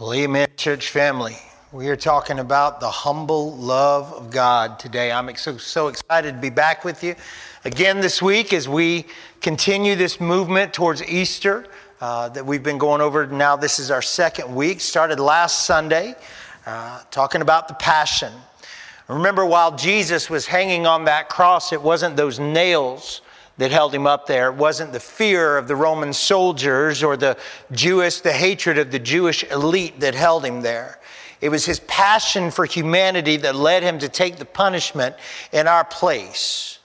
Well, amen, church family. We are talking about the humble love of God today. I'm so, so excited to be back with you again this week as we continue this movement towards Easter uh, that we've been going over. Now, this is our second week, started last Sunday, uh, talking about the Passion. Remember, while Jesus was hanging on that cross, it wasn't those nails that held him up there. It wasn't the fear of the Roman soldiers or the Jewish, the hatred of the Jewish elite that held him there. It was his passion for humanity that led him to take the punishment in our place.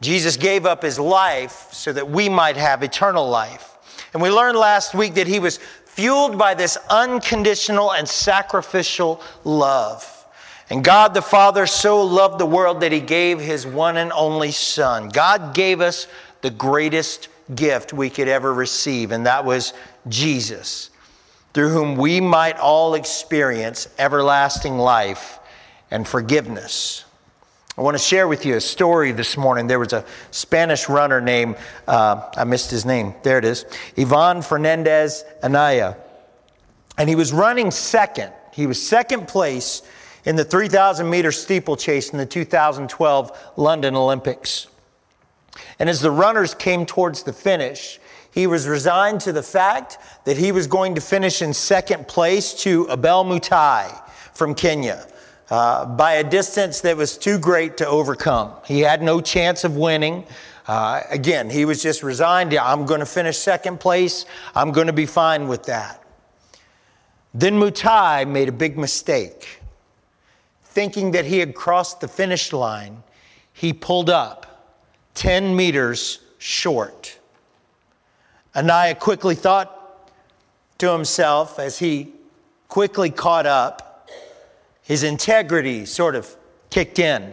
Jesus gave up his life so that we might have eternal life. And we learned last week that he was fueled by this unconditional and sacrificial love. And God the Father so loved the world that he gave his one and only Son. God gave us the greatest gift we could ever receive, and that was Jesus, through whom we might all experience everlasting life and forgiveness. I want to share with you a story this morning. There was a Spanish runner named, uh, I missed his name, there it is, Ivan Fernandez Anaya. And he was running second. He was second place in the 3,000 meter steeplechase in the 2012 London Olympics. And as the runners came towards the finish, he was resigned to the fact that he was going to finish in second place to Abel Mutai from Kenya uh, by a distance that was too great to overcome. He had no chance of winning. Uh, again, he was just resigned. Yeah, I'm going to finish second place. I'm going to be fine with that. Then Mutai made a big mistake thinking that he had crossed the finish line, he pulled up 10 meters short. Anaya quickly thought to himself as he quickly caught up, his integrity sort of kicked in.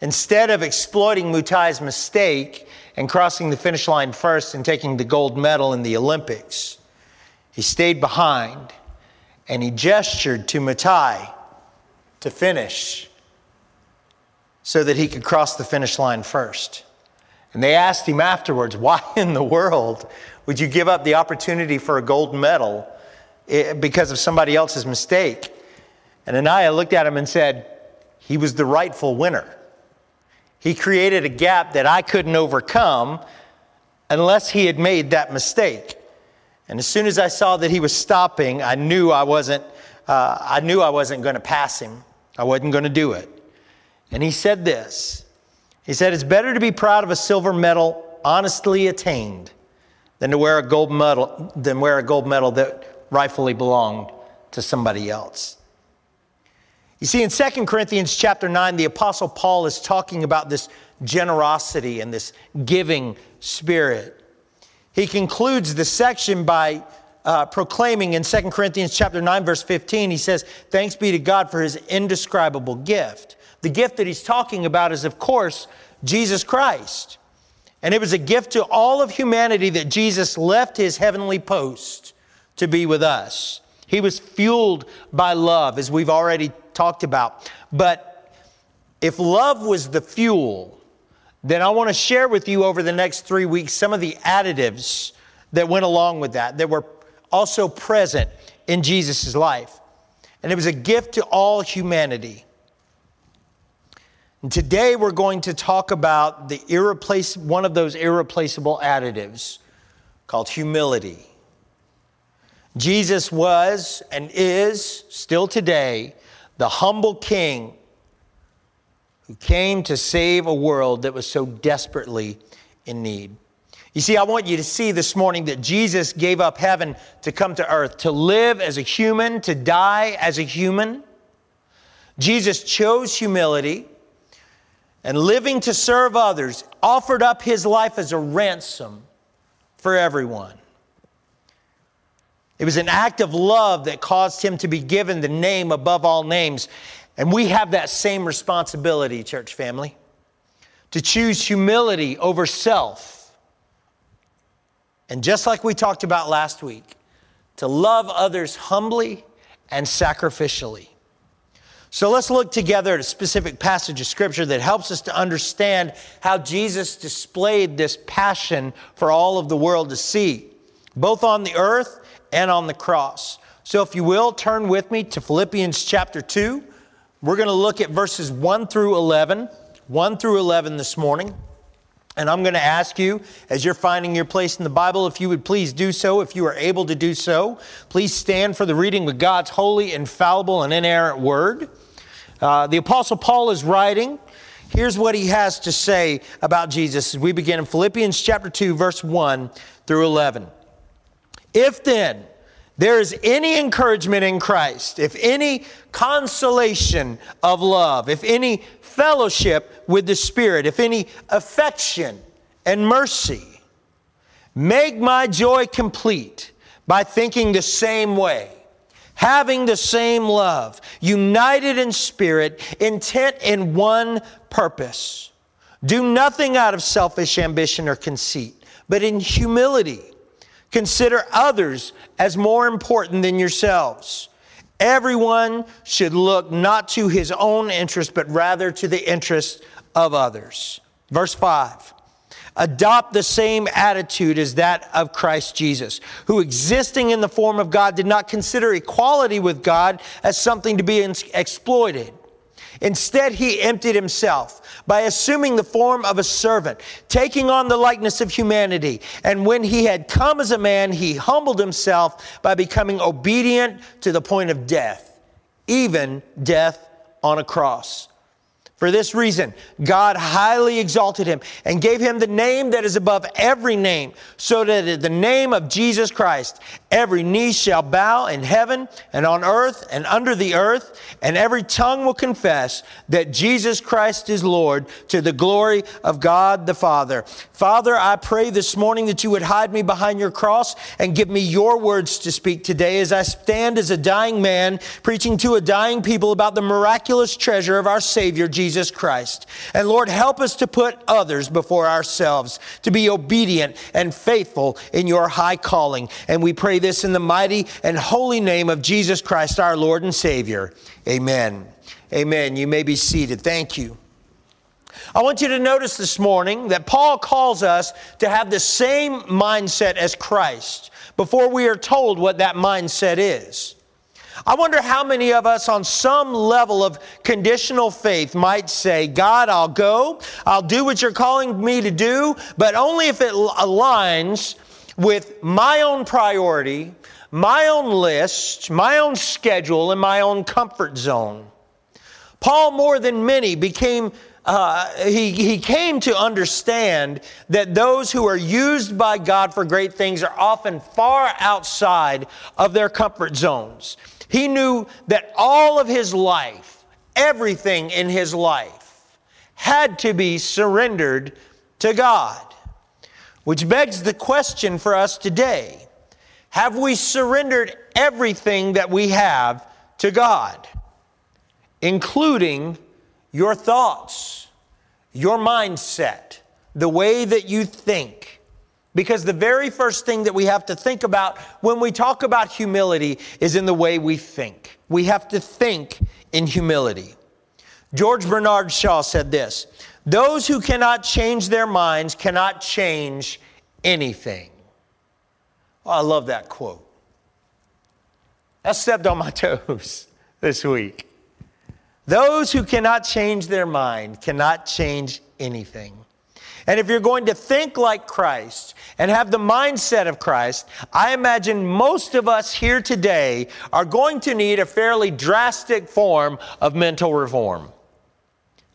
Instead of exploiting Mutai's mistake and crossing the finish line first and taking the gold medal in the Olympics, he stayed behind and he gestured to Mutai to finish so that he could cross the finish line first. And they asked him afterwards, Why in the world would you give up the opportunity for a gold medal eh, because of somebody else's mistake? And Anaya looked at him and said, He was the rightful winner. He created a gap that I couldn't overcome unless he had made that mistake. And as soon as I saw that he was stopping, I knew I wasn't, uh, I knew I wasn't going to pass him. I wasn't going to do it. And he said this He said, It's better to be proud of a silver medal honestly attained than to wear a gold medal, than wear a gold medal that rightfully belonged to somebody else. You see, in 2 Corinthians chapter 9, the Apostle Paul is talking about this generosity and this giving spirit. He concludes the section by uh, proclaiming in 2 Corinthians chapter 9 verse 15 he says thanks be to God for his indescribable gift. The gift that he's talking about is of course Jesus Christ. And it was a gift to all of humanity that Jesus left his heavenly post to be with us. He was fueled by love as we've already talked about. But if love was the fuel, then I want to share with you over the next 3 weeks some of the additives that went along with that that were also present in Jesus' life. And it was a gift to all humanity. And today we're going to talk about the irreplace, one of those irreplaceable additives called humility. Jesus was and is still today the humble king who came to save a world that was so desperately in need. You see, I want you to see this morning that Jesus gave up heaven to come to earth, to live as a human, to die as a human. Jesus chose humility and living to serve others, offered up his life as a ransom for everyone. It was an act of love that caused him to be given the name above all names. And we have that same responsibility, church family, to choose humility over self and just like we talked about last week, to love others humbly and sacrificially. So let's look together at a specific passage of scripture that helps us to understand how Jesus displayed this passion for all of the world to see, both on the earth and on the cross. So if you will, turn with me to Philippians chapter 2. We're going to look at verses 1 through 11, 1 through 11 this morning. And I'm going to ask you, as you're finding your place in the Bible, if you would please do so, if you are able to do so. Please stand for the reading of God's holy, infallible, and inerrant word. Uh, the Apostle Paul is writing. Here's what he has to say about Jesus we begin in Philippians chapter 2, verse 1 through 11. If then there is any encouragement in Christ, if any consolation of love, if any fellowship with the Spirit, if any affection and mercy, make my joy complete by thinking the same way, having the same love, united in spirit, intent in one purpose. Do nothing out of selfish ambition or conceit, but in humility Consider others as more important than yourselves. Everyone should look not to his own interest, but rather to the interest of others. Verse 5 Adopt the same attitude as that of Christ Jesus, who existing in the form of God did not consider equality with God as something to be exploited. Instead, he emptied himself by assuming the form of a servant, taking on the likeness of humanity. And when he had come as a man, he humbled himself by becoming obedient to the point of death, even death on a cross. For this reason, God highly exalted him and gave him the name that is above every name, so that at the name of Jesus Christ, every knee shall bow in heaven and on earth and under the earth, and every tongue will confess that Jesus Christ is Lord to the glory of God the Father. Father, I pray this morning that you would hide me behind your cross and give me your words to speak today as I stand as a dying man preaching to a dying people about the miraculous treasure of our Savior, Jesus. Christ. And Lord, help us to put others before ourselves, to be obedient and faithful in your high calling. And we pray this in the mighty and holy name of Jesus Christ, our Lord and Savior. Amen. Amen. You may be seated. Thank you. I want you to notice this morning that Paul calls us to have the same mindset as Christ before we are told what that mindset is. I wonder how many of us, on some level of conditional faith, might say, God, I'll go, I'll do what you're calling me to do, but only if it aligns with my own priority, my own list, my own schedule, and my own comfort zone. Paul, more than many, became uh, he, he came to understand that those who are used by God for great things are often far outside of their comfort zones. He knew that all of his life, everything in his life, had to be surrendered to God. Which begs the question for us today Have we surrendered everything that we have to God, including your thoughts, your mindset, the way that you think? Because the very first thing that we have to think about when we talk about humility is in the way we think. We have to think in humility. George Bernard Shaw said this Those who cannot change their minds cannot change anything. Oh, I love that quote. That stepped on my toes this week. Those who cannot change their mind cannot change anything. And if you're going to think like Christ and have the mindset of Christ, I imagine most of us here today are going to need a fairly drastic form of mental reform.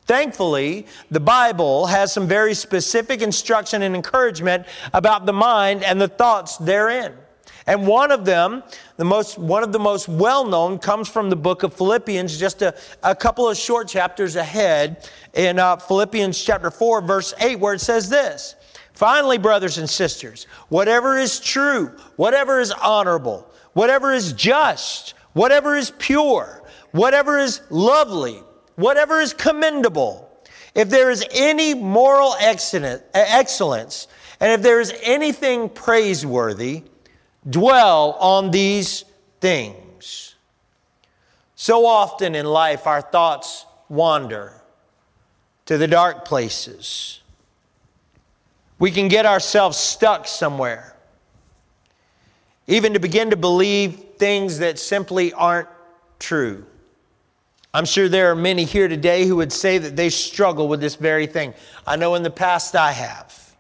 Thankfully, the Bible has some very specific instruction and encouragement about the mind and the thoughts therein. And one of them, the most, one of the most well known, comes from the book of Philippians, just a, a couple of short chapters ahead in uh, Philippians chapter 4, verse 8, where it says this Finally, brothers and sisters, whatever is true, whatever is honorable, whatever is just, whatever is pure, whatever is lovely, whatever is commendable, if there is any moral excellence, and if there is anything praiseworthy, dwell on these things. So often in life, our thoughts wander to the dark places. We can get ourselves stuck somewhere. Even to begin to believe things that simply aren't true. I'm sure there are many here today who would say that they struggle with this very thing. I know in the past I have.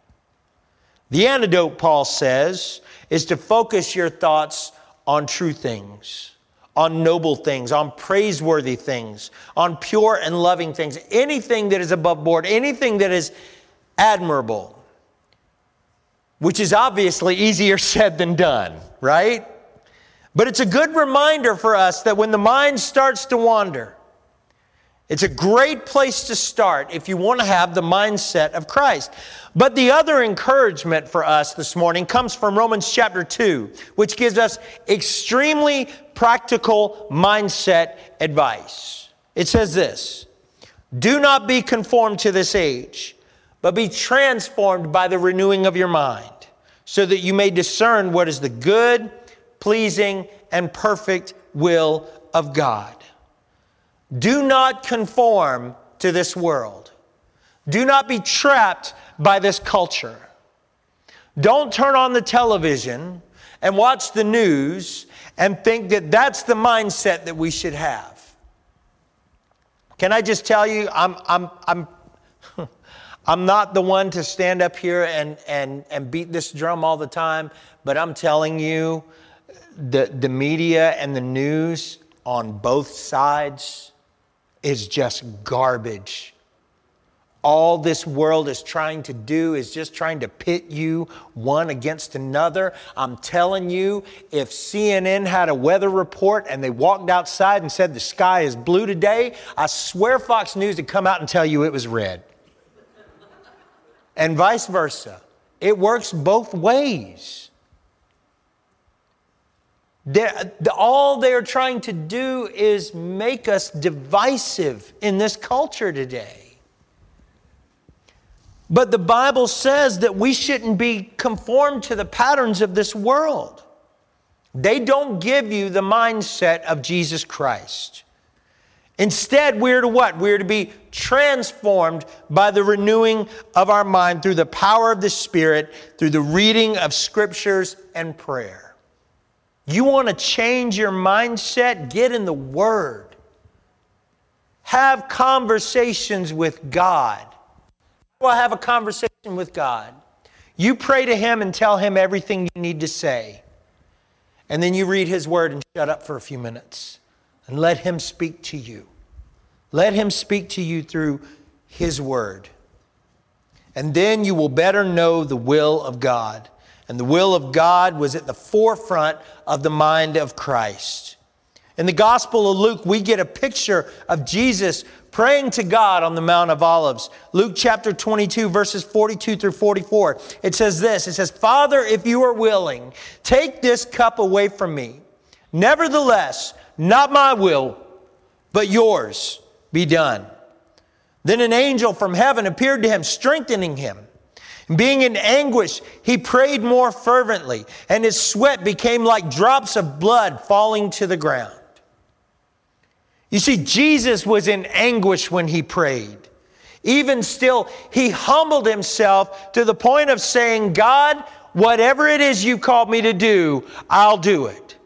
The antidote, Paul says, is to focus your thoughts on true things, on noble things, on praiseworthy things, on pure and loving things, anything that is above board, anything that is admirable, which is obviously easier said than done, right? But it's a good reminder for us that when the mind starts to wander, it's a great place to start if you want to have the mindset of Christ. But the other encouragement for us this morning comes from Romans chapter 2, which gives us extremely practical mindset advice. It says this Do not be conformed to this age, but be transformed by the renewing of your mind, so that you may discern what is the good, pleasing, and perfect will of God. Do not conform to this world. Do not be trapped by this culture. Don't turn on the television and watch the news and think that that's the mindset that we should have. Can I just tell you, I'm, I'm, I'm, I'm not the one to stand up here and, and, and beat this drum all the time, but I'm telling you, the, the media and the news on both sides is just garbage. All this world is trying to do is just trying to pit you one against another. I'm telling you, if CNN had a weather report and they walked outside and said the sky is blue today, I swear Fox News would come out and tell you it was red. and vice versa. It works both ways. They're, all they're trying to do is make us divisive in this culture today. But the Bible says that we shouldn't be conformed to the patterns of this world. They don't give you the mindset of Jesus Christ. Instead, we're to what? We're to be transformed by the renewing of our mind through the power of the Spirit, through the reading of scriptures and prayer. You want to change your mindset? Get in the Word. Have conversations with God. Well, have a conversation with God. You pray to Him and tell Him everything you need to say. And then you read His Word and shut up for a few minutes and let Him speak to you. Let Him speak to you through His Word. And then you will better know the will of God and the will of God was at the forefront of the mind of Christ. In the Gospel of Luke, we get a picture of Jesus praying to God on the Mount of Olives. Luke chapter 22, verses 42 through 44. It says this It says, Father, if you are willing, take this cup away from me. Nevertheless, not my will, but yours be done. Then an angel from heaven appeared to him, strengthening him. Being in anguish, he prayed more fervently, and his sweat became like drops of blood falling to the ground. You see, Jesus was in anguish when he prayed. Even still, he humbled himself to the point of saying, God, whatever it is you called me to do, I'll do it.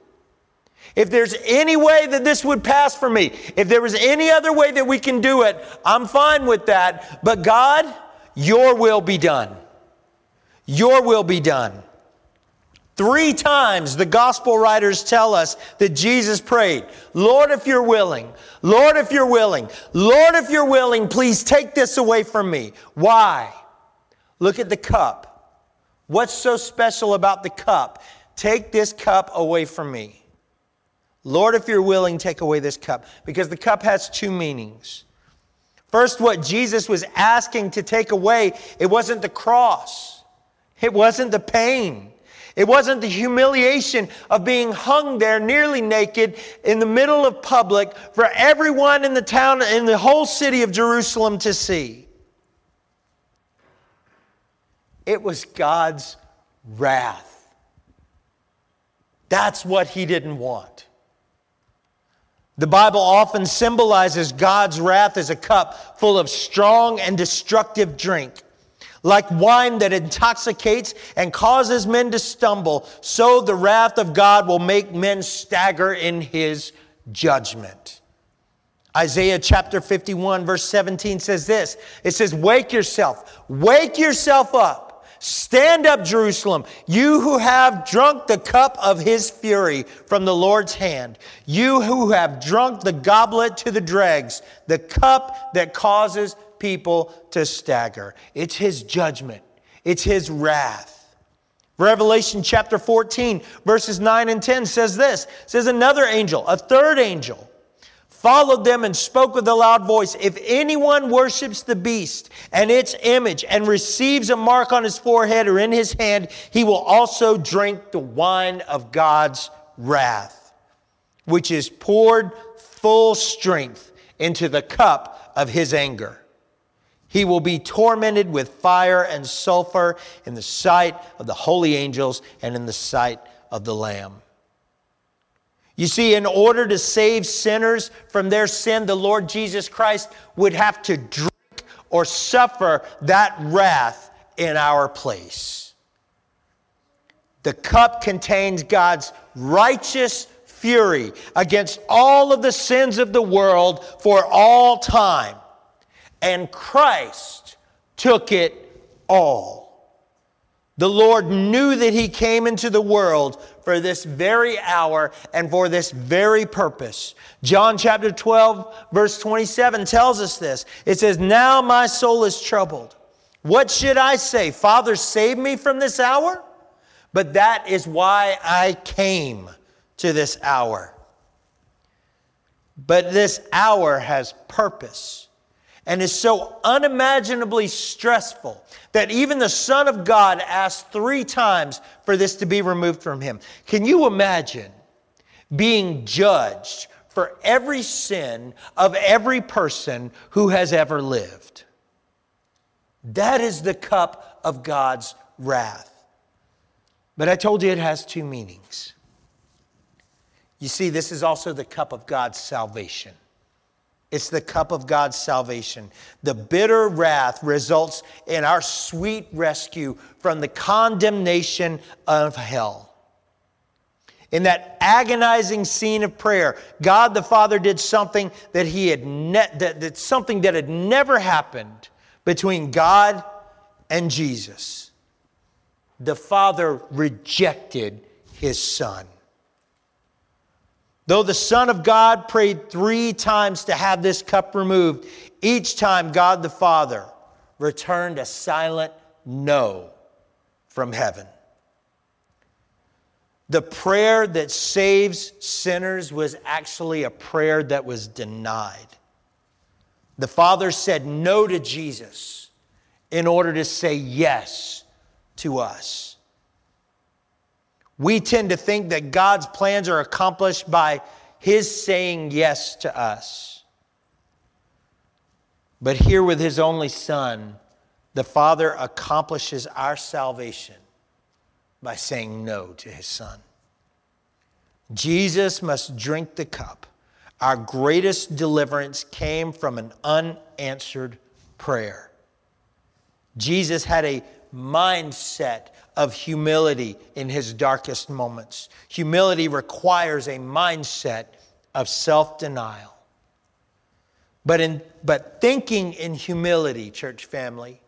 If there's any way that this would pass for me, if there was any other way that we can do it, I'm fine with that. But God, your will be done. Your will be done. Three times the gospel writers tell us that Jesus prayed, Lord, if you're willing, Lord, if you're willing, Lord, if you're willing, please take this away from me. Why? Look at the cup. What's so special about the cup? Take this cup away from me. Lord, if you're willing, take away this cup. Because the cup has two meanings. First, what Jesus was asking to take away, it wasn't the cross. It wasn't the pain. It wasn't the humiliation of being hung there nearly naked in the middle of public for everyone in the town, in the whole city of Jerusalem to see. It was God's wrath. That's what he didn't want. The Bible often symbolizes God's wrath as a cup full of strong and destructive drink Like wine that intoxicates and causes men to stumble, so the wrath of God will make men stagger in his judgment. Isaiah chapter 51, verse 17 says this It says, Wake yourself, wake yourself up. Stand up, Jerusalem, you who have drunk the cup of his fury from the Lord's hand, you who have drunk the goblet to the dregs, the cup that causes people to stagger. It's his judgment, it's his wrath. Revelation chapter 14, verses 9 and 10 says this says, Another angel, a third angel, followed them and spoke with a loud voice If anyone worships the beast and its image and receives a mark on his forehead or in his hand, he will also drink the wine of God's wrath, which is poured full strength into the cup of his anger. He will be tormented with fire and sulfur in the sight of the holy angels and in the sight of the Lamb. You see, in order to save sinners from their sin, the Lord Jesus Christ would have to drink or suffer that wrath in our place. The cup contains God's righteous fury against all of the sins of the world for all time and Christ took it all. The Lord knew that He came into the world for this very hour and for this very purpose. John chapter 12, verse 27 tells us this. It says, Now my soul is troubled. What should I say? Father, save me from this hour? But that is why I came to this hour. But this hour has purpose and is so unimaginably stressful that even the Son of God asked three times for this to be removed from him. Can you imagine being judged for every sin of every person who has ever lived? That is the cup of God's wrath. But I told you it has two meanings. You see, this is also the cup of God's salvation. It's the cup of God's salvation. The bitter wrath results in our sweet rescue from the condemnation of hell. In that agonizing scene of prayer, God the Father did something that he had ne- that, that something that had never happened between God and Jesus. The Father rejected his son. Though the Son of God prayed three times to have this cup removed, each time God the Father returned a silent no from heaven. The prayer that saves sinners was actually a prayer that was denied. The Father said no to Jesus in order to say yes to us. We tend to think that God's plans are accomplished by His saying yes to us. But here with His only Son, the Father accomplishes our salvation by saying no to His Son. Jesus must drink the cup. Our greatest deliverance came from an unanswered prayer. Jesus had a mindset of humility in his darkest moments. Humility requires a mindset of self denial. But, in, but thinking in humility, church family,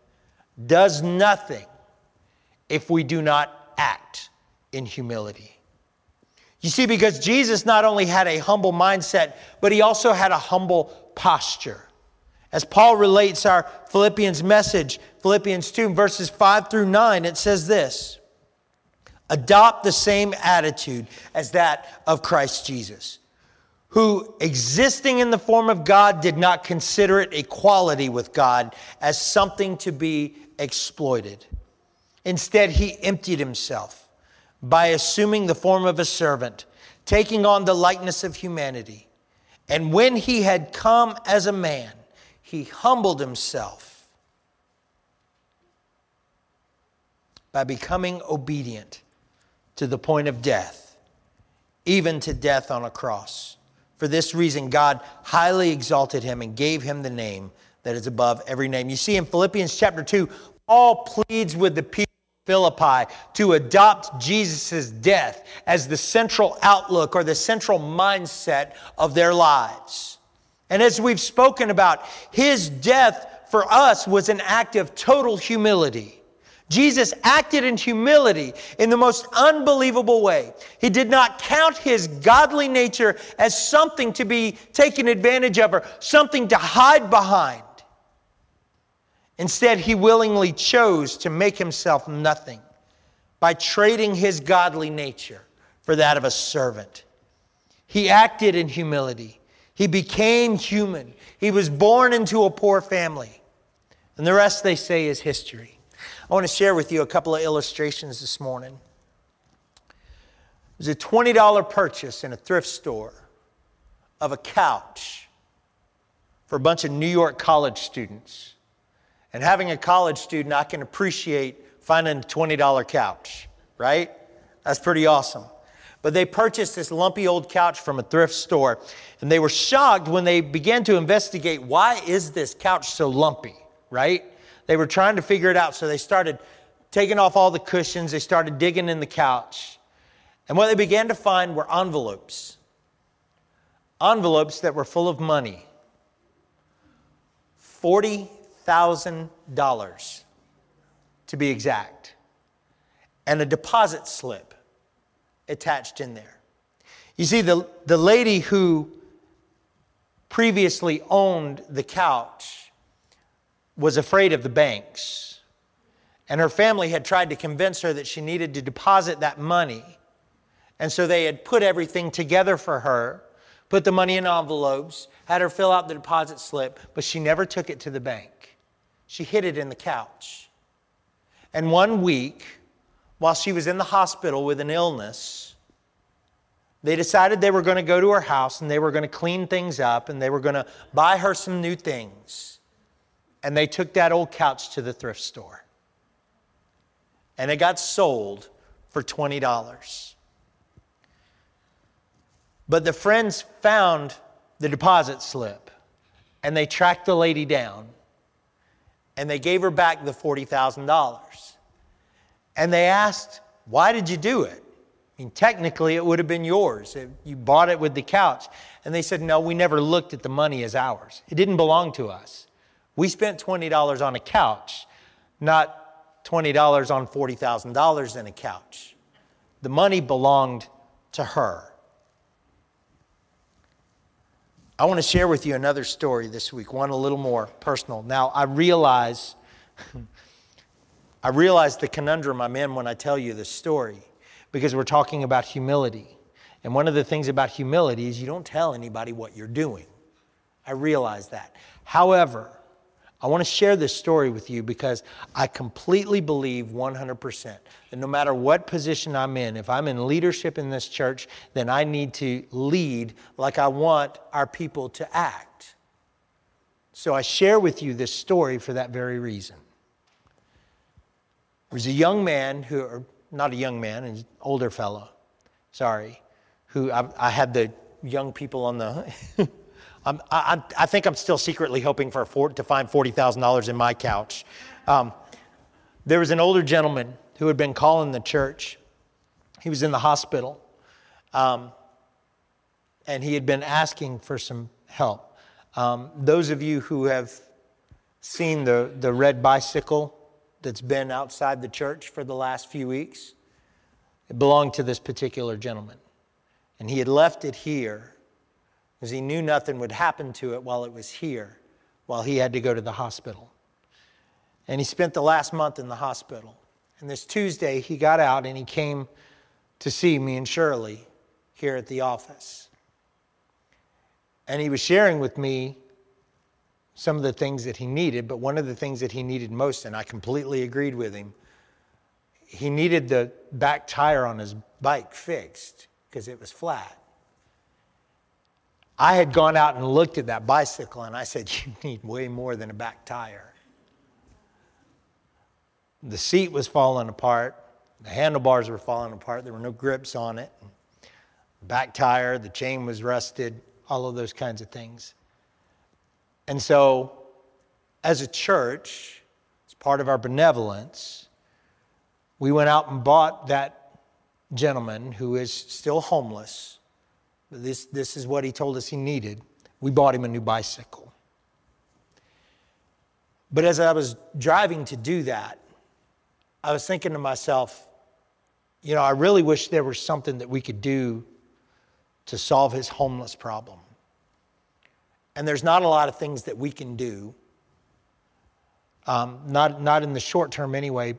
does nothing if we do not act in humility. You see, because Jesus not only had a humble mindset, but he also had a humble posture. As Paul relates our Philippians message, Philippians 2, verses 5 through 9, it says this Adopt the same attitude as that of Christ Jesus, who, existing in the form of God, did not consider it equality with God as something to be exploited. Instead, he emptied himself by assuming the form of a servant, taking on the likeness of humanity. And when he had come as a man, he humbled himself by becoming obedient to the point of death, even to death on a cross. For this reason, God highly exalted him and gave him the name that is above every name. You see, in Philippians chapter 2, Paul pleads with the people of Philippi to adopt Jesus' death as the central outlook or the central mindset of their lives. And as we've spoken about, his death for us was an act of total humility. Jesus acted in humility in the most unbelievable way. He did not count his godly nature as something to be taken advantage of or something to hide behind. Instead, he willingly chose to make himself nothing by trading his godly nature for that of a servant. He acted in humility. He became human. He was born into a poor family. And the rest, they say, is history. I want to share with you a couple of illustrations this morning. It was a $20 purchase in a thrift store of a couch for a bunch of New York college students. And having a college student, I can appreciate finding a $20 couch, right? That's pretty awesome. But they purchased this lumpy old couch from a thrift store, and they were shocked when they began to investigate why is this couch so lumpy, right? They were trying to figure it out, so they started taking off all the cushions, they started digging in the couch. And what they began to find were envelopes. Envelopes that were full of money. $40,000 to be exact. And a deposit slip attached in there. You see, the, the lady who previously owned the couch was afraid of the banks. And her family had tried to convince her that she needed to deposit that money. And so they had put everything together for her, put the money in envelopes, had her fill out the deposit slip, but she never took it to the bank. She hid it in the couch. And one week, while she was in the hospital with an illness, they decided they were going to go to her house and they were going to clean things up and they were going to buy her some new things. And they took that old couch to the thrift store. And it got sold for $20. But the friends found the deposit slip and they tracked the lady down and they gave her back the $40,000. And they asked, Why did you do it? I mean, technically, it would have been yours. If you bought it with the couch. And they said, No, we never looked at the money as ours. It didn't belong to us. We spent $20 on a couch, not $20 on $40,000 in a couch. The money belonged to her. I want to share with you another story this week, one a little more personal. Now, I realize I realize the conundrum I'm in when I tell you this story because we're talking about humility. And one of the things about humility is you don't tell anybody what you're doing. I realize that. However, I want to share this story with you because I completely believe 100% that no matter what position I'm in, if I'm in leadership in this church, then I need to lead like I want our people to act. So I share with you this story for that very reason. There was a young man who, or not a young man, an older fellow, sorry, who I, I had the young people on the I, I, think I'm still secretly hoping for, for to find $40,000 in my couch. Um, there was an older gentleman who had been calling the church. He was in the hospital, um, and he had been asking for some help. Um, those of you who have seen the, the red bicycle that's been outside the church for the last few weeks, it belonged to this particular gentleman. And he had left it here because he knew nothing would happen to it while it was here, while he had to go to the hospital. And he spent the last month in the hospital. And this Tuesday, he got out and he came to see me and Shirley here at the office. And he was sharing with me some of the things that he needed, but one of the things that he needed most, and I completely agreed with him, he needed the back tire on his bike fixed because it was flat. I had gone out and looked at that bicycle and I said, You need way more than a back tire. The seat was falling apart, the handlebars were falling apart, there were no grips on it. Back tire, the chain was rusted, all of those kinds of things. And so, as a church, as part of our benevolence, we went out and bought that gentleman who is still homeless. This, this is what he told us he needed. We bought him a new bicycle. But as I was driving to do that, I was thinking to myself, you know, I really wish there was something that we could do to solve his homeless problem. And there's not a lot of things that we can do, um, not, not in the short term anyway.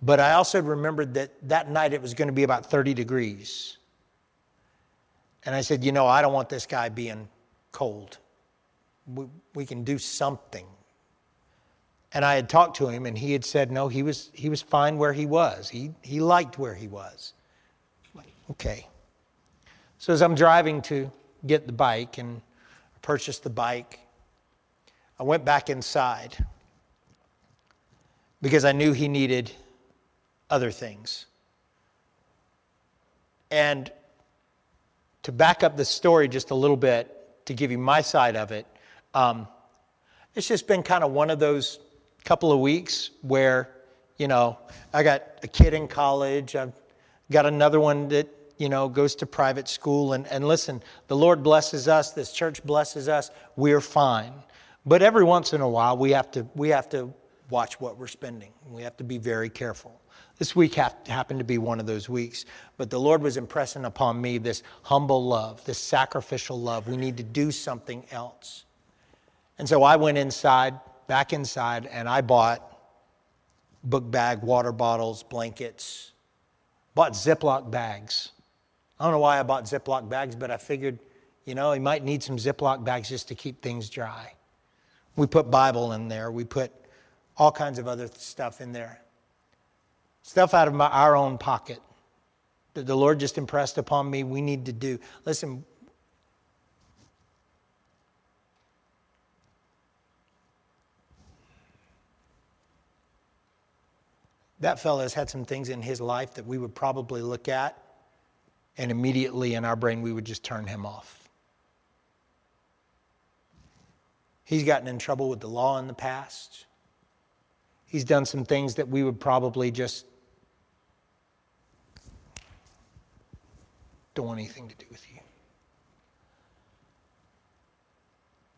But I also remembered that that night it was going to be about 30 degrees. And I said, you know, I don't want this guy being cold. We, we can do something. And I had talked to him, and he had said, no, he was, he was fine where he was. He, he liked where he was. Okay. So as I'm driving to get the bike and purchase the bike, I went back inside because I knew he needed other things. And to back up the story just a little bit, to give you my side of it, um, it's just been kind of one of those couple of weeks where, you know, I got a kid in college, I've got another one that you know, goes to private school. And, and listen, the Lord blesses us, this church blesses us, we're fine. But every once in a while, we have to, we have to watch what we're spending. We have to be very careful. This week happened to be one of those weeks, but the Lord was impressing upon me this humble love, this sacrificial love. We need to do something else. And so I went inside, back inside, and I bought book bag, water bottles, blankets, bought Ziploc bags. I don't know why I bought Ziploc bags, but I figured, you know, he might need some Ziploc bags just to keep things dry. We put Bible in there. We put all kinds of other stuff in there. Stuff out of my, our own pocket that the Lord just impressed upon me we need to do. Listen, that fellow has had some things in his life that we would probably look at and immediately in our brain we would just turn him off. He's gotten in trouble with the law in the past. He's done some things that we would probably just don't want anything to do with you.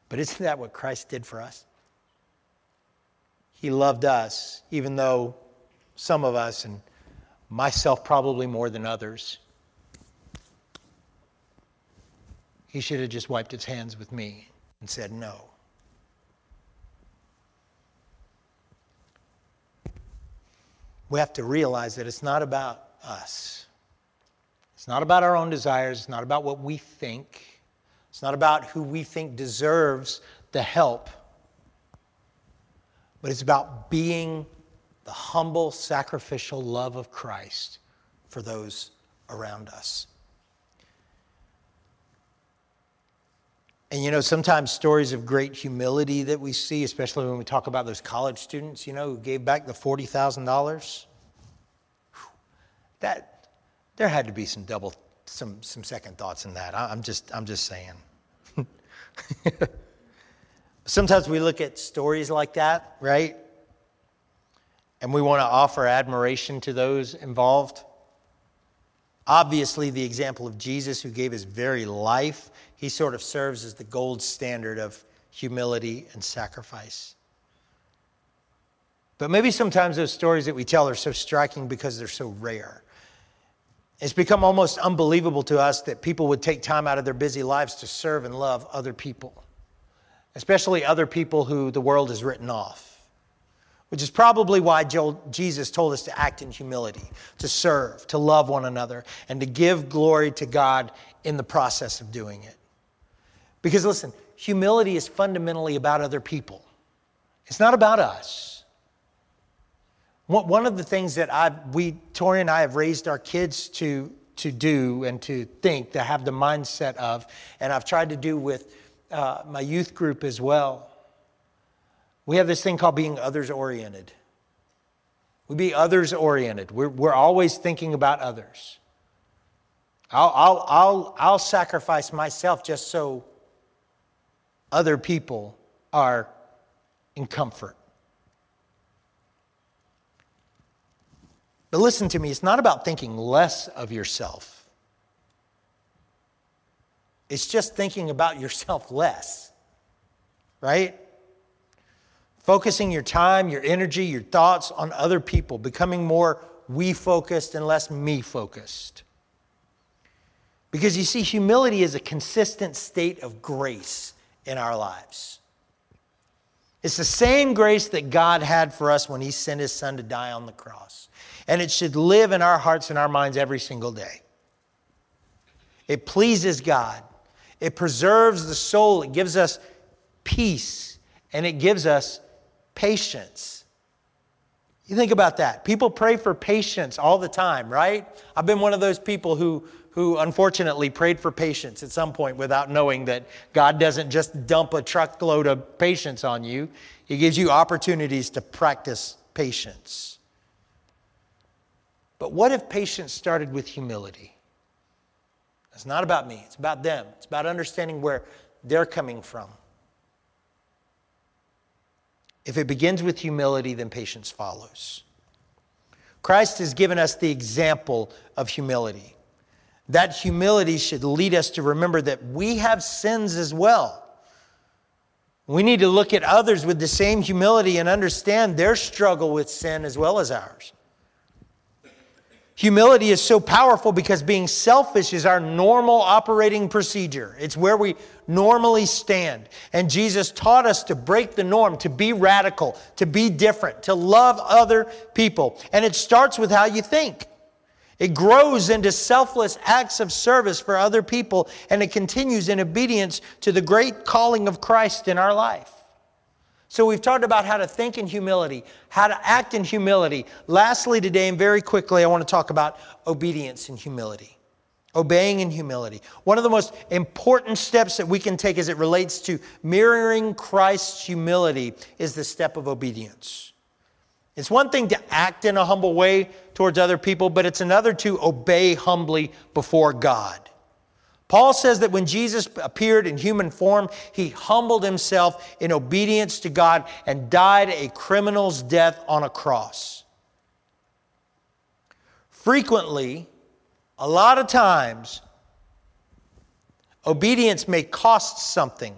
But isn't that what Christ did for us? He loved us, even though some of us, and myself probably more than others, He should have just wiped his hands with me and said no. We have to realize that it's not about us. It's not about our own desires. It's not about what we think. It's not about who we think deserves the help. But it's about being the humble, sacrificial love of Christ for those around us. And you know, sometimes stories of great humility that we see, especially when we talk about those college students, you know, who gave back the $40,000, that there had to be some double, some, some second thoughts in that. I'm just, I'm just saying. Sometimes we look at stories like that, right? And we want to offer admiration to those involved. Obviously, the example of Jesus, who gave his very life, he sort of serves as the gold standard of humility and sacrifice. But maybe sometimes those stories that we tell are so striking because they're so rare. It's become almost unbelievable to us that people would take time out of their busy lives to serve and love other people, especially other people who the world has written off which is probably why Jesus told us to act in humility, to serve, to love one another, and to give glory to God in the process of doing it. Because listen, humility is fundamentally about other people, it's not about us. One of the things that I, we, Tori and I, have raised our kids to, to do and to think, to have the mindset of, and I've tried to do with uh, my youth group as well, we have this thing called being others oriented. We be others oriented. We're, we're always thinking about others. I'll, I'll, I'll, I'll sacrifice myself just so other people are in comfort. But listen to me, it's not about thinking less of yourself. It's just thinking about yourself less, right? Focusing your time, your energy, your thoughts on other people, becoming more we focused and less me focused. Because you see, humility is a consistent state of grace in our lives. It's the same grace that God had for us when He sent His Son to die on the cross. And it should live in our hearts and our minds every single day. It pleases God, it preserves the soul, it gives us peace, and it gives us patience. You think about that. People pray for patience all the time, right? I've been one of those people who who unfortunately prayed for patience at some point without knowing that God doesn't just dump a truckload of patience on you, He gives you opportunities to practice patience. But what if patience started with humility? It's not about me, it's about them. It's about understanding where they're coming from. If it begins with humility, then patience follows. Christ has given us the example of humility. That humility should lead us to remember that we have sins as well. We need to look at others with the same humility and understand their struggle with sin as well as ours. Humility is so powerful because being selfish is our normal operating procedure. It's where we normally stand. And Jesus taught us to break the norm, to be radical, to be different, to love other people. And it starts with how you think. It grows into selfless acts of service for other people, and it continues in obedience to the great calling of Christ in our life. So, we've talked about how to think in humility, how to act in humility. Lastly, today, and very quickly, I want to talk about obedience in humility. Obeying in humility. One of the most important steps that we can take as it relates to mirroring Christ's humility is the step of obedience. It's one thing to act in a humble way towards other people, but it's another to obey humbly before God. Paul says that when Jesus appeared in human form, he humbled himself in obedience to God and died a criminal's death on a cross. Frequently, a lot of times, obedience may cost something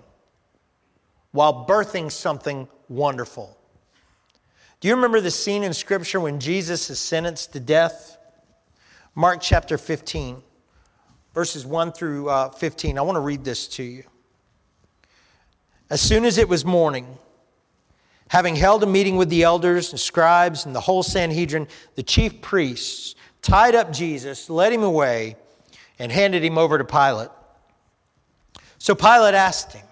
while birthing something wonderful. Do you remember the scene in Scripture when Jesus is sentenced to death? Mark chapter 15, verses 1 through uh, 15. I want to read this to you. As soon as it was morning, having held a meeting with the elders and scribes and the whole Sanhedrin, the chief priests tied up Jesus, led him away, and handed him over to Pilate. So Pilate asked him,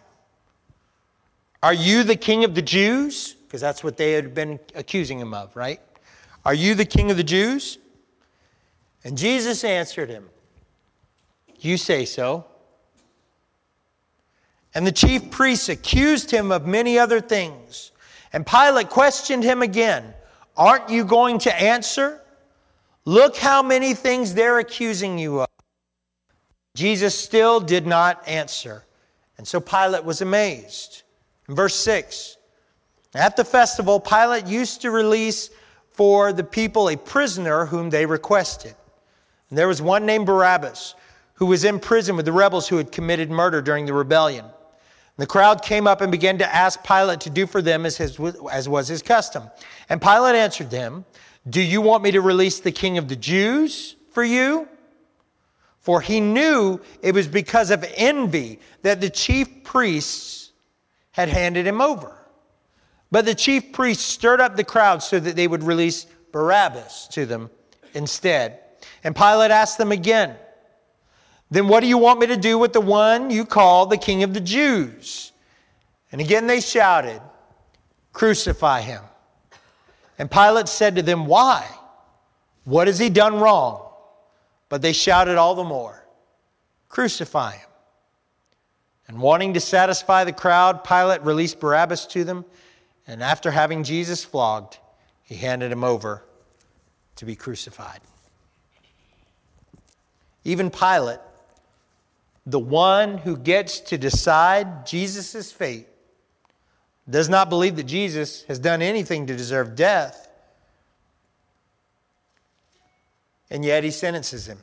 Are you the king of the Jews? because that's what they had been accusing him of, right? Are you the king of the Jews? And Jesus answered him, You say so. And the chief priests accused him of many other things. And Pilate questioned him again Aren't you going to answer? Look how many things they're accusing you of. Jesus still did not answer. And so Pilate was amazed. In verse 6, at the festival, Pilate used to release for the people a prisoner whom they requested. And there was one named Barabbas who was in prison with the rebels who had committed murder during the rebellion. And the crowd came up and began to ask Pilate to do for them as, his, as was his custom. And Pilate answered them, Do you want me to release the king of the Jews for you? For he knew it was because of envy that the chief priests had handed him over. But the chief priests stirred up the crowd so that they would release Barabbas to them instead. And Pilate asked them again, Then what do you want me to do with the one you call the king of the Jews? And again they shouted, Crucify him. And Pilate said to them, Why? What has he done wrong? But they shouted all the more, Crucify him. And wanting to satisfy the crowd, Pilate released Barabbas to them and after having Jesus flogged, he handed him over to be crucified. Even Pilate, the one who gets to decide Jesus' fate, does not believe that Jesus has done anything to deserve death. and yet he sentences him.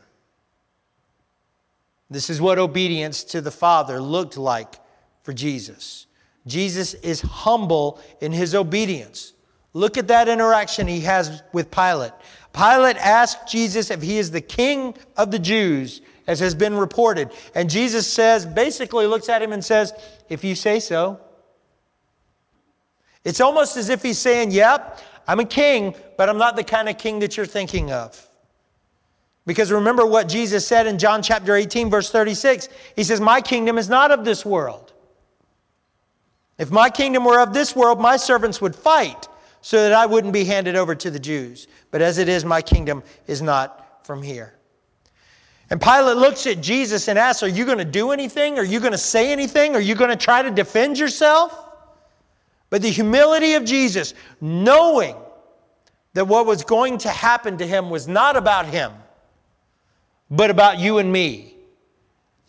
This is what obedience to the Father looked like for Jesus. Jesus is humble in his obedience. Look at that interaction he has with Pilate. Pilate asked Jesus if he is the king of the Jews, as has been reported. And Jesus says, basically looks at him and says, If you say so. It's almost as if he's saying, Yep, I'm a king, but I'm not the kind of king that you're thinking of. Because remember what Jesus said in John chapter 18, verse 36. He says, My kingdom is not of this world. If my kingdom were of this world, my servants would fight so that I wouldn't be handed over to the Jews. But as it is, my kingdom is not from here. And Pilate looks at Jesus and asks, Are you going to do anything? Are you going to say anything? Are you going to try to defend yourself? But the humility of Jesus, knowing that what was going to happen to him was not about him, but about you and me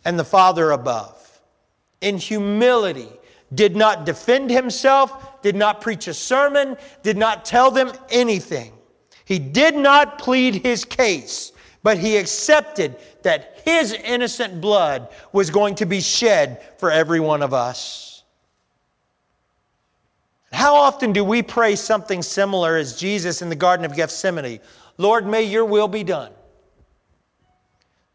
and the Father above. In humility, did not defend himself, did not preach a sermon, did not tell them anything. He did not plead his case, but he accepted that his innocent blood was going to be shed for every one of us. How often do we pray something similar as Jesus in the Garden of Gethsemane? Lord, may your will be done.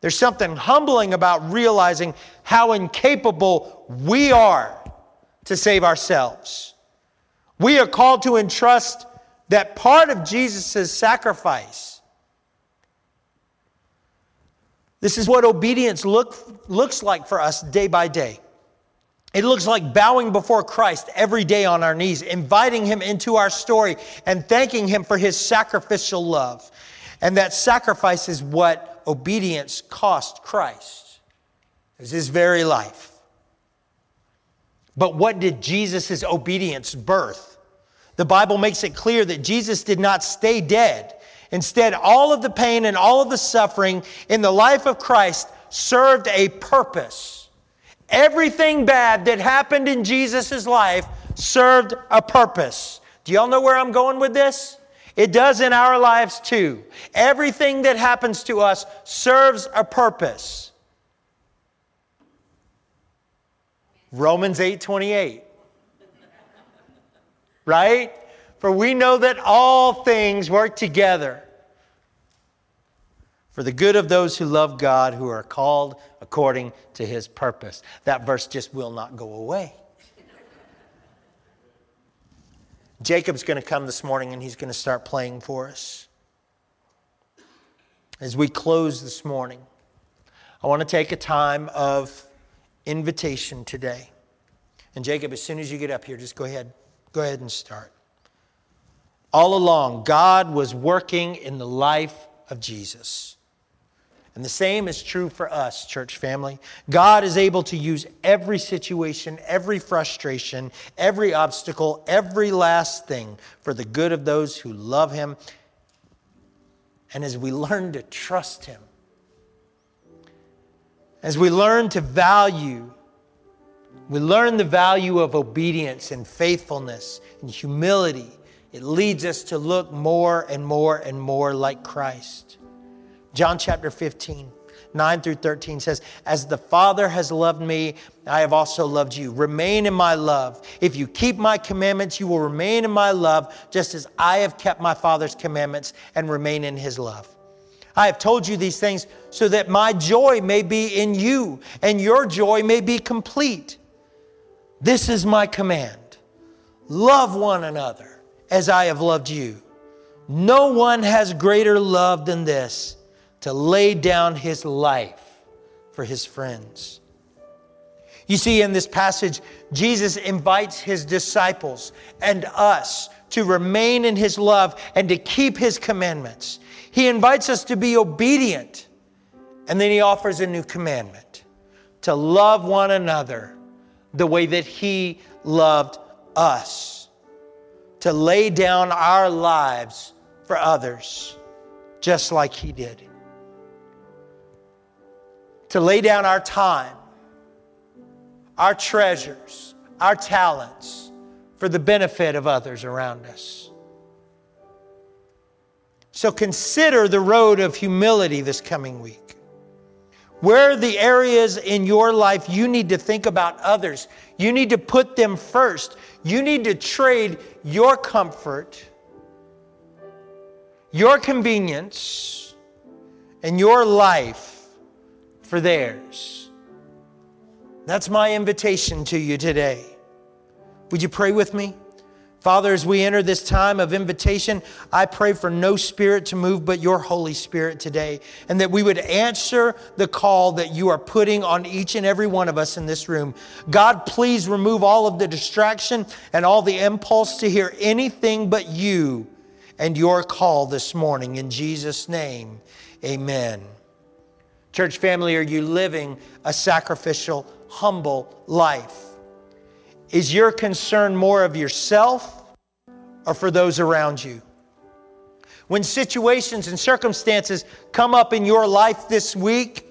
There's something humbling about realizing how incapable we are to save ourselves. We are called to entrust that part of Jesus' sacrifice. This is what obedience look, looks like for us day by day. It looks like bowing before Christ every day on our knees, inviting Him into our story, and thanking Him for His sacrificial love. And that sacrifice is what obedience cost Christ. It was His very life. But what did Jesus' obedience birth? The Bible makes it clear that Jesus did not stay dead. Instead, all of the pain and all of the suffering in the life of Christ served a purpose. Everything bad that happened in Jesus' life served a purpose. Do y'all know where I'm going with this? It does in our lives too. Everything that happens to us serves a purpose. Romans 8:28. right? For we know that all things work together for the good of those who love God, who are called according to his purpose. That verse just will not go away. Jacob's going to come this morning and he's going to start playing for us. As we close this morning, I want to take a time of invitation today. And Jacob, as soon as you get up here, just go ahead. Go ahead and start. All along, God was working in the life of Jesus. And the same is true for us, church family. God is able to use every situation, every frustration, every obstacle, every last thing for the good of those who love Him. And as we learn to trust Him, as we learn to value, we learn the value of obedience and faithfulness and humility. It leads us to look more and more and more like Christ. John chapter 15, 9 through 13 says, As the Father has loved me, I have also loved you. Remain in my love. If you keep my commandments, you will remain in my love, just as I have kept my Father's commandments and remain in his love. I have told you these things so that my joy may be in you and your joy may be complete. This is my command love one another as I have loved you. No one has greater love than this to lay down his life for his friends. You see, in this passage, Jesus invites his disciples and us to remain in his love and to keep his commandments. He invites us to be obedient. And then he offers a new commandment to love one another the way that he loved us, to lay down our lives for others, just like he did, to lay down our time, our treasures, our talents for the benefit of others around us. So consider the road of humility this coming week. Where are the areas in your life you need to think about others? You need to put them first. You need to trade your comfort, your convenience, and your life for theirs. That's my invitation to you today. Would you pray with me? Father, as we enter this time of invitation, I pray for no spirit to move but your Holy Spirit today, and that we would answer the call that you are putting on each and every one of us in this room. God, please remove all of the distraction and all the impulse to hear anything but you and your call this morning. In Jesus' name, amen. Church family, are you living a sacrificial, humble life? Is your concern more of yourself or for those around you? When situations and circumstances come up in your life this week,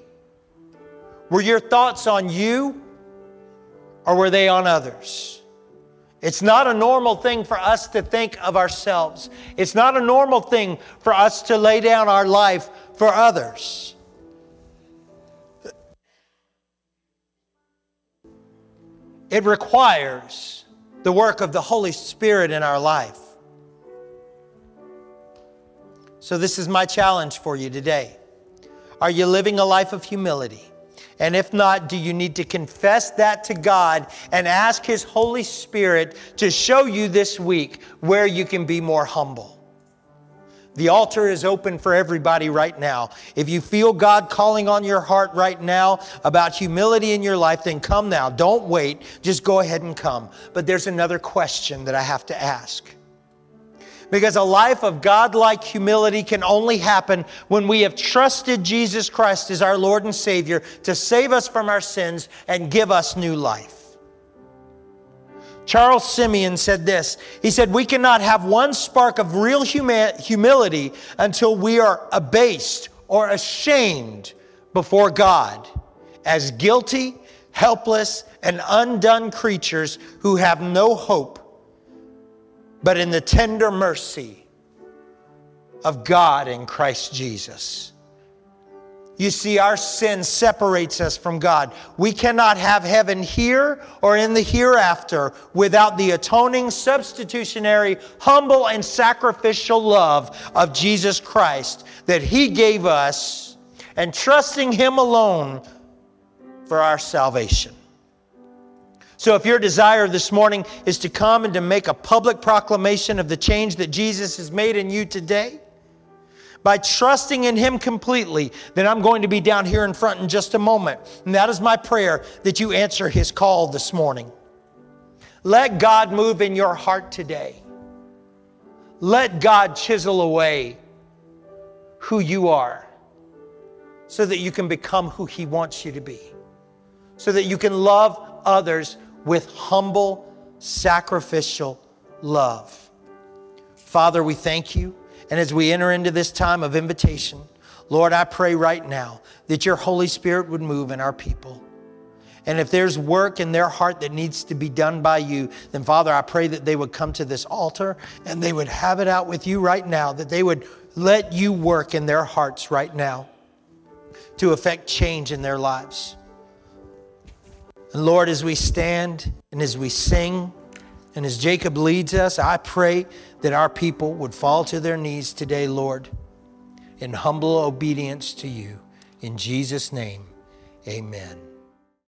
were your thoughts on you or were they on others? It's not a normal thing for us to think of ourselves. It's not a normal thing for us to lay down our life for others. It requires the work of the Holy Spirit in our life. So, this is my challenge for you today. Are you living a life of humility? And if not, do you need to confess that to God and ask His Holy Spirit to show you this week where you can be more humble? The altar is open for everybody right now. If you feel God calling on your heart right now about humility in your life, then come now. Don't wait. Just go ahead and come. But there's another question that I have to ask. Because a life of God-like humility can only happen when we have trusted Jesus Christ as our Lord and Savior to save us from our sins and give us new life. Charles Simeon said this He said, We cannot have one spark of real huma- humility until we are abased or ashamed before God as guilty, helpless, and undone creatures who have no hope but in the tender mercy of God in Christ Jesus. You see, our sin separates us from God. We cannot have heaven here or in the hereafter without the atoning, substitutionary, humble, and sacrificial love of Jesus Christ that He gave us and trusting Him alone for our salvation. So, if your desire this morning is to come and to make a public proclamation of the change that Jesus has made in you today, by trusting in Him completely, then I'm going to be down here in front in just a moment. And that is my prayer that you answer His call this morning. Let God move in your heart today. Let God chisel away who you are so that you can become who He wants you to be, so that you can love others with humble, sacrificial love. Father, we thank you and as we enter into this time of invitation, Lord, I pray right now that your Holy Spirit would move in our people. And if there's work in their heart that needs to be done by you, then Father, I pray that they would come to this altar and they would have it out with you right now, that they would let you work in their hearts right now to affect change in their lives. And Lord, as we stand and as we sing, and as Jacob leads us, I pray that our people would fall to their knees today, Lord, in humble obedience to you. In Jesus' name, amen.